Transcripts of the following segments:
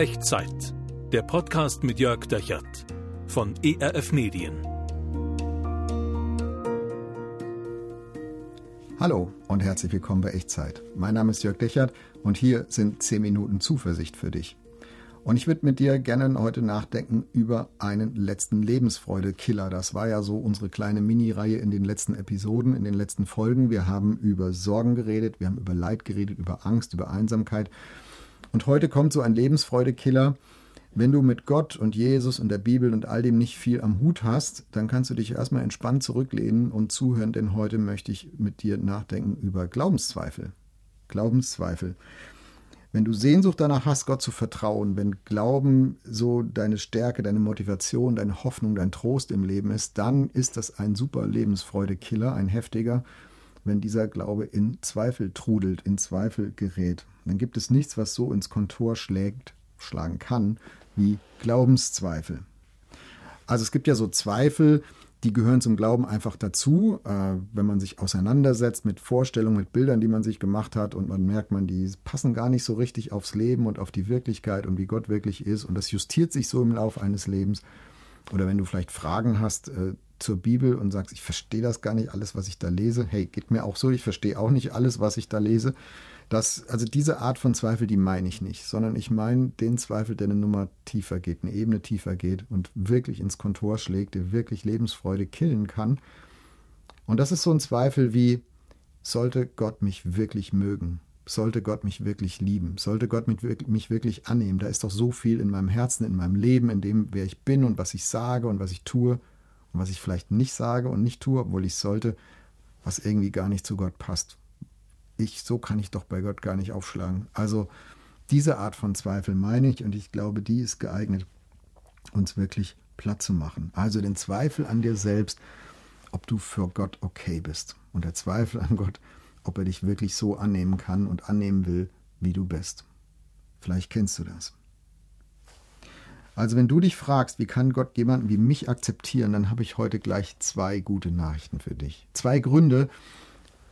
Echtzeit. Der Podcast mit Jörg Dechert von ERF Medien. Hallo und herzlich willkommen bei Echtzeit. Mein Name ist Jörg Dechert und hier sind 10 Minuten Zuversicht für dich. Und ich würde mit dir gerne heute nachdenken über einen letzten Lebensfreude-Killer. Das war ja so unsere kleine Mini-Reihe in den letzten Episoden, in den letzten Folgen. Wir haben über Sorgen geredet, wir haben über Leid geredet, über Angst, über Einsamkeit. Und heute kommt so ein Lebensfreude-Killer. Wenn du mit Gott und Jesus und der Bibel und all dem nicht viel am Hut hast, dann kannst du dich erstmal entspannt zurücklehnen und zuhören, denn heute möchte ich mit dir nachdenken über Glaubenszweifel. Glaubenszweifel. Wenn du Sehnsucht danach hast, Gott zu vertrauen, wenn Glauben so deine Stärke, deine Motivation, deine Hoffnung, dein Trost im Leben ist, dann ist das ein super Lebensfreude-Killer, ein heftiger, wenn dieser Glaube in Zweifel trudelt, in Zweifel gerät. Dann gibt es nichts, was so ins Kontor schlägt, schlagen kann, wie Glaubenszweifel. Also es gibt ja so Zweifel, die gehören zum Glauben einfach dazu. Äh, wenn man sich auseinandersetzt mit Vorstellungen, mit Bildern, die man sich gemacht hat und man merkt, man, die passen gar nicht so richtig aufs Leben und auf die Wirklichkeit und wie Gott wirklich ist und das justiert sich so im Laufe eines Lebens. Oder wenn du vielleicht Fragen hast äh, zur Bibel und sagst, ich verstehe das gar nicht alles, was ich da lese. Hey, geht mir auch so, ich verstehe auch nicht alles, was ich da lese. Das, also diese Art von Zweifel, die meine ich nicht, sondern ich meine den Zweifel, der eine Nummer tiefer geht, eine Ebene tiefer geht und wirklich ins Kontor schlägt, der wirklich Lebensfreude killen kann. Und das ist so ein Zweifel wie, sollte Gott mich wirklich mögen? Sollte Gott mich wirklich lieben? Sollte Gott mich wirklich annehmen? Da ist doch so viel in meinem Herzen, in meinem Leben, in dem, wer ich bin und was ich sage und was ich tue was ich vielleicht nicht sage und nicht tue, obwohl ich sollte, was irgendwie gar nicht zu Gott passt ich, so kann ich doch bei Gott gar nicht aufschlagen. Also diese Art von Zweifel meine ich und ich glaube, die ist geeignet, uns wirklich platt zu machen. Also den Zweifel an dir selbst, ob du für Gott okay bist. Und der Zweifel an Gott, ob er dich wirklich so annehmen kann und annehmen will, wie du bist. Vielleicht kennst du das. Also wenn du dich fragst, wie kann Gott jemanden wie mich akzeptieren, dann habe ich heute gleich zwei gute Nachrichten für dich. Zwei Gründe,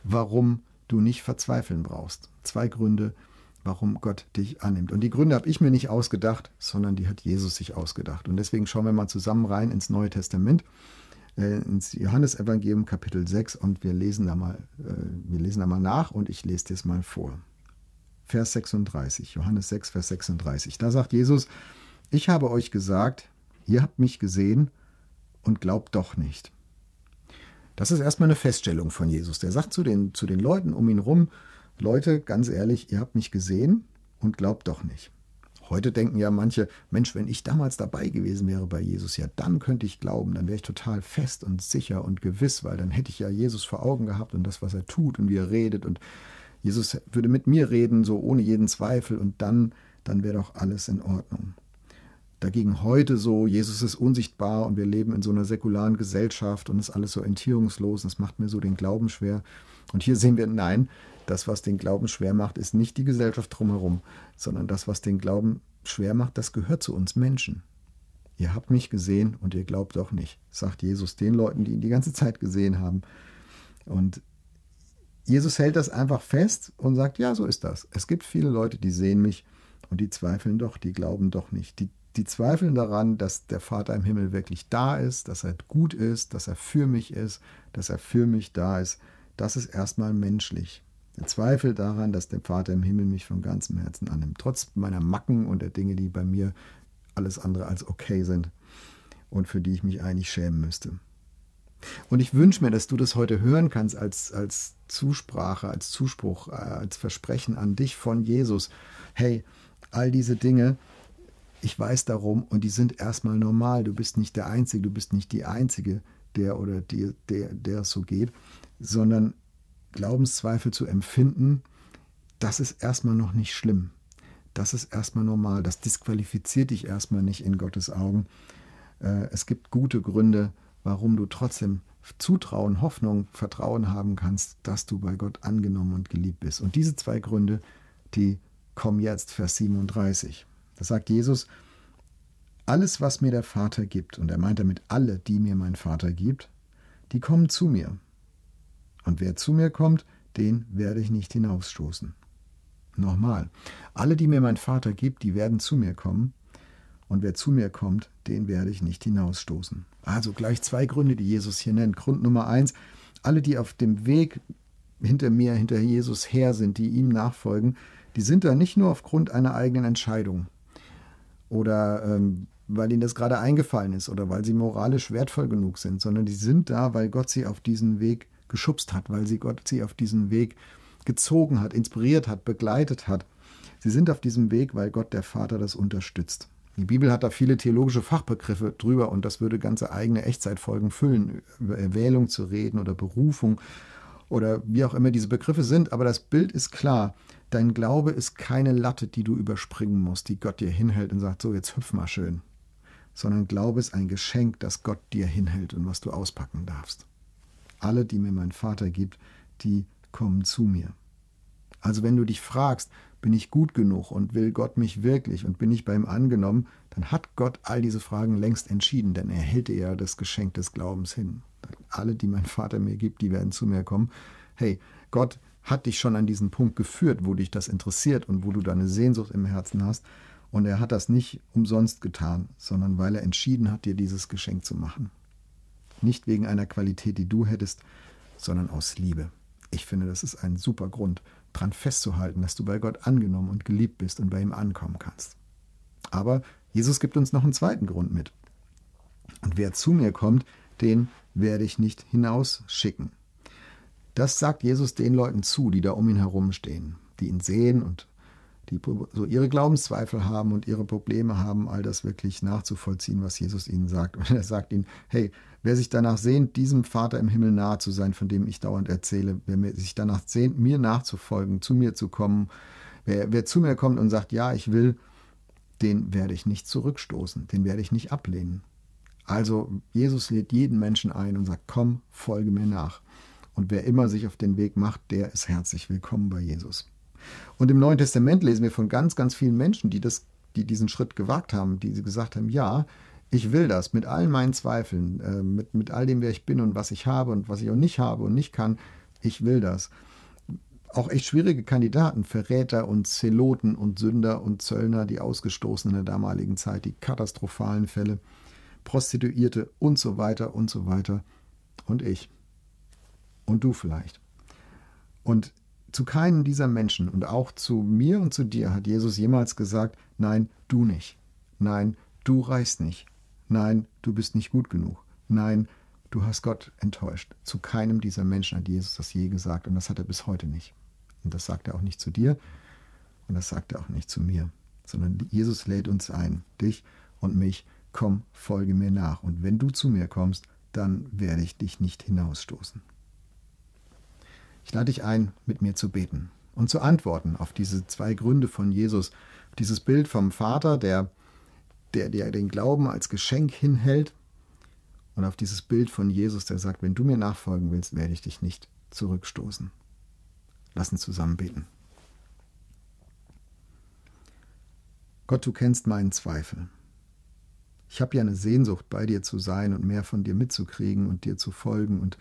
warum du nicht verzweifeln brauchst. Zwei Gründe, warum Gott dich annimmt. Und die Gründe habe ich mir nicht ausgedacht, sondern die hat Jesus sich ausgedacht. Und deswegen schauen wir mal zusammen rein ins Neue Testament, äh, ins Johannesevangelium Kapitel 6 und wir lesen da mal, äh, wir lesen da mal nach und ich lese dir es mal vor. Vers 36, Johannes 6, Vers 36. Da sagt Jesus, ich habe euch gesagt, ihr habt mich gesehen und glaubt doch nicht. Das ist erstmal eine Feststellung von Jesus. Der sagt zu den, zu den Leuten um ihn rum, Leute, ganz ehrlich, ihr habt mich gesehen und glaubt doch nicht. Heute denken ja manche, Mensch, wenn ich damals dabei gewesen wäre bei Jesus, ja, dann könnte ich glauben, dann wäre ich total fest und sicher und gewiss, weil dann hätte ich ja Jesus vor Augen gehabt und das, was er tut und wie er redet und Jesus würde mit mir reden, so ohne jeden Zweifel und dann, dann wäre doch alles in Ordnung dagegen heute so, Jesus ist unsichtbar und wir leben in so einer säkularen Gesellschaft und ist alles so entierungslos, das macht mir so den Glauben schwer. Und hier sehen wir, nein, das, was den Glauben schwer macht, ist nicht die Gesellschaft drumherum, sondern das, was den Glauben schwer macht, das gehört zu uns Menschen. Ihr habt mich gesehen und ihr glaubt doch nicht, sagt Jesus den Leuten, die ihn die ganze Zeit gesehen haben. Und Jesus hält das einfach fest und sagt, ja, so ist das. Es gibt viele Leute, die sehen mich und die zweifeln doch, die glauben doch nicht, die die zweifeln daran, dass der Vater im Himmel wirklich da ist, dass er gut ist, dass er für mich ist, dass er für mich da ist. Das ist erstmal menschlich. Der Zweifel daran, dass der Vater im Himmel mich von ganzem Herzen annimmt, trotz meiner Macken und der Dinge, die bei mir alles andere als okay sind und für die ich mich eigentlich schämen müsste. Und ich wünsche mir, dass du das heute hören kannst als, als Zusprache, als Zuspruch, äh, als Versprechen an dich von Jesus. Hey, all diese Dinge, ich weiß darum und die sind erstmal normal. Du bist nicht der Einzige, du bist nicht die Einzige, der oder die, der, der es so geht, sondern Glaubenszweifel zu empfinden, das ist erstmal noch nicht schlimm. Das ist erstmal normal. Das disqualifiziert dich erstmal nicht in Gottes Augen. Äh, es gibt gute Gründe, warum du trotzdem Zutrauen, Hoffnung, Vertrauen haben kannst, dass du bei Gott angenommen und geliebt bist. Und diese zwei Gründe, die kommen jetzt, Vers 37. Da sagt Jesus, alles, was mir der Vater gibt, und er meint damit alle, die mir mein Vater gibt, die kommen zu mir. Und wer zu mir kommt, den werde ich nicht hinausstoßen. Nochmal. Alle, die mir mein Vater gibt, die werden zu mir kommen. Und wer zu mir kommt, den werde ich nicht hinausstoßen. Also gleich zwei Gründe, die Jesus hier nennt. Grund Nummer eins, alle, die auf dem Weg hinter mir, hinter Jesus her sind, die ihm nachfolgen, die sind da nicht nur aufgrund einer eigenen Entscheidung oder ähm, weil ihnen das gerade eingefallen ist oder weil sie moralisch wertvoll genug sind, sondern die sind da, weil Gott sie auf diesen Weg geschubst hat, weil sie Gott sie auf diesen Weg gezogen hat, inspiriert hat, begleitet hat. Sie sind auf diesem Weg, weil Gott der Vater das unterstützt. Die Bibel hat da viele theologische Fachbegriffe drüber und das würde ganze eigene Echtzeitfolgen füllen, über Erwählung zu reden oder Berufung oder wie auch immer diese Begriffe sind. Aber das Bild ist klar. Dein Glaube ist keine Latte, die du überspringen musst, die Gott dir hinhält und sagt, so jetzt hüpf mal schön. Sondern Glaube ist ein Geschenk, das Gott dir hinhält und was du auspacken darfst. Alle, die mir mein Vater gibt, die kommen zu mir. Also wenn du dich fragst, bin ich gut genug und will Gott mich wirklich und bin ich bei ihm angenommen, dann hat Gott all diese Fragen längst entschieden, denn er hält dir ja das Geschenk des Glaubens hin. Alle, die mein Vater mir gibt, die werden zu mir kommen. Hey, Gott hat dich schon an diesen Punkt geführt, wo dich das interessiert und wo du deine Sehnsucht im Herzen hast. Und er hat das nicht umsonst getan, sondern weil er entschieden hat, dir dieses Geschenk zu machen. Nicht wegen einer Qualität, die du hättest, sondern aus Liebe. Ich finde, das ist ein super Grund, daran festzuhalten, dass du bei Gott angenommen und geliebt bist und bei ihm ankommen kannst. Aber Jesus gibt uns noch einen zweiten Grund mit. Und wer zu mir kommt, den werde ich nicht hinausschicken. Das sagt Jesus den Leuten zu, die da um ihn herum stehen, die ihn sehen und die so ihre Glaubenszweifel haben und ihre Probleme haben, all das wirklich nachzuvollziehen, was Jesus ihnen sagt. Und er sagt ihnen, hey, wer sich danach sehnt, diesem Vater im Himmel nahe zu sein, von dem ich dauernd erzähle, wer sich danach sehnt, mir nachzufolgen, zu mir zu kommen, wer, wer zu mir kommt und sagt, ja, ich will, den werde ich nicht zurückstoßen, den werde ich nicht ablehnen. Also Jesus lädt jeden Menschen ein und sagt, komm, folge mir nach. Und wer immer sich auf den Weg macht, der ist herzlich willkommen bei Jesus. Und im Neuen Testament lesen wir von ganz, ganz vielen Menschen, die, das, die diesen Schritt gewagt haben, die gesagt haben, ja, ich will das mit all meinen Zweifeln, äh, mit, mit all dem, wer ich bin und was ich habe und was ich auch nicht habe und nicht kann. Ich will das. Auch echt schwierige Kandidaten, Verräter und Zeloten und Sünder und Zöllner, die Ausgestoßenen in der damaligen Zeit, die katastrophalen Fälle, Prostituierte und so weiter und so weiter. Und ich. Und du vielleicht. Und zu keinem dieser Menschen und auch zu mir und zu dir hat Jesus jemals gesagt, nein, du nicht. Nein, du reichst nicht. Nein, du bist nicht gut genug. Nein, du hast Gott enttäuscht. Zu keinem dieser Menschen hat Jesus das je gesagt und das hat er bis heute nicht. Und das sagt er auch nicht zu dir und das sagt er auch nicht zu mir, sondern Jesus lädt uns ein, dich und mich, komm, folge mir nach. Und wenn du zu mir kommst, dann werde ich dich nicht hinausstoßen. Ich lade dich ein, mit mir zu beten und zu antworten auf diese zwei Gründe von Jesus, dieses Bild vom Vater, der, der, der den Glauben als Geschenk hinhält, und auf dieses Bild von Jesus, der sagt, wenn du mir nachfolgen willst, werde ich dich nicht zurückstoßen. Lass uns zusammen beten. Gott, du kennst meinen Zweifel. Ich habe ja eine Sehnsucht, bei dir zu sein und mehr von dir mitzukriegen und dir zu folgen und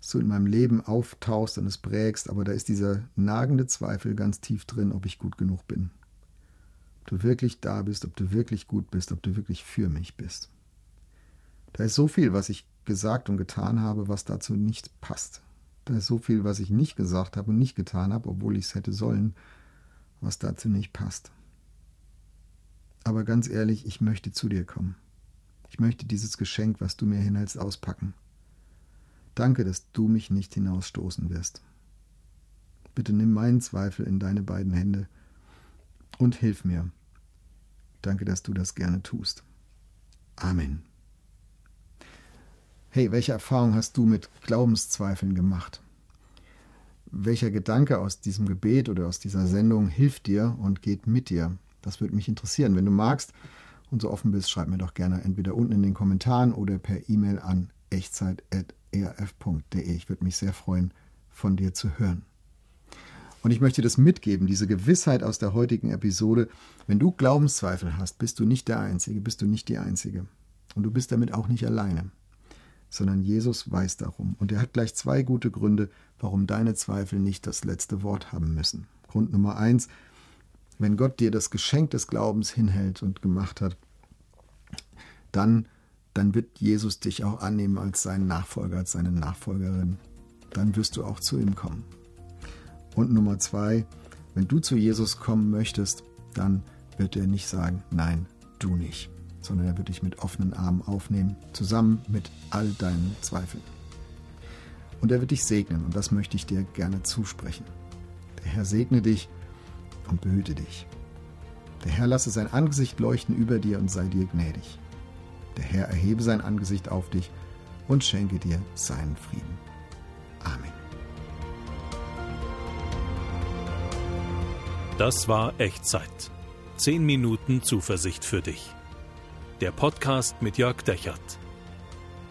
du in meinem Leben auftauchst und es prägst, aber da ist dieser nagende Zweifel ganz tief drin, ob ich gut genug bin. Ob du wirklich da bist, ob du wirklich gut bist, ob du wirklich für mich bist. Da ist so viel, was ich gesagt und getan habe, was dazu nicht passt. Da ist so viel, was ich nicht gesagt habe und nicht getan habe, obwohl ich es hätte sollen, was dazu nicht passt. Aber ganz ehrlich, ich möchte zu dir kommen. Ich möchte dieses Geschenk, was du mir hinhältst, auspacken. Danke, dass du mich nicht hinausstoßen wirst. Bitte nimm meinen Zweifel in deine beiden Hände und hilf mir. Danke, dass du das gerne tust. Amen. Hey, welche Erfahrung hast du mit Glaubenszweifeln gemacht? Welcher Gedanke aus diesem Gebet oder aus dieser Sendung hilft dir und geht mit dir? Das würde mich interessieren. Wenn du magst und so offen bist, schreib mir doch gerne entweder unten in den Kommentaren oder per E-Mail an echtzeit.de erf.de. Ich würde mich sehr freuen, von dir zu hören. Und ich möchte das mitgeben, diese Gewissheit aus der heutigen Episode. Wenn du Glaubenszweifel hast, bist du nicht der Einzige, bist du nicht die Einzige. Und du bist damit auch nicht alleine, sondern Jesus weiß darum. Und er hat gleich zwei gute Gründe, warum deine Zweifel nicht das letzte Wort haben müssen. Grund Nummer eins, wenn Gott dir das Geschenk des Glaubens hinhält und gemacht hat, dann, dann wird Jesus dich auch annehmen als seinen Nachfolger, als seine Nachfolgerin. Dann wirst du auch zu ihm kommen. Und Nummer zwei, wenn du zu Jesus kommen möchtest, dann wird er nicht sagen, nein, du nicht, sondern er wird dich mit offenen Armen aufnehmen, zusammen mit all deinen Zweifeln. Und er wird dich segnen, und das möchte ich dir gerne zusprechen. Der Herr segne dich und behüte dich. Der Herr lasse sein Angesicht leuchten über dir und sei dir gnädig. Der Herr erhebe sein Angesicht auf dich und schenke dir seinen Frieden. Amen. Das war Echtzeit. Zehn Minuten Zuversicht für dich. Der Podcast mit Jörg Dechert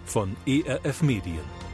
von ERF Medien.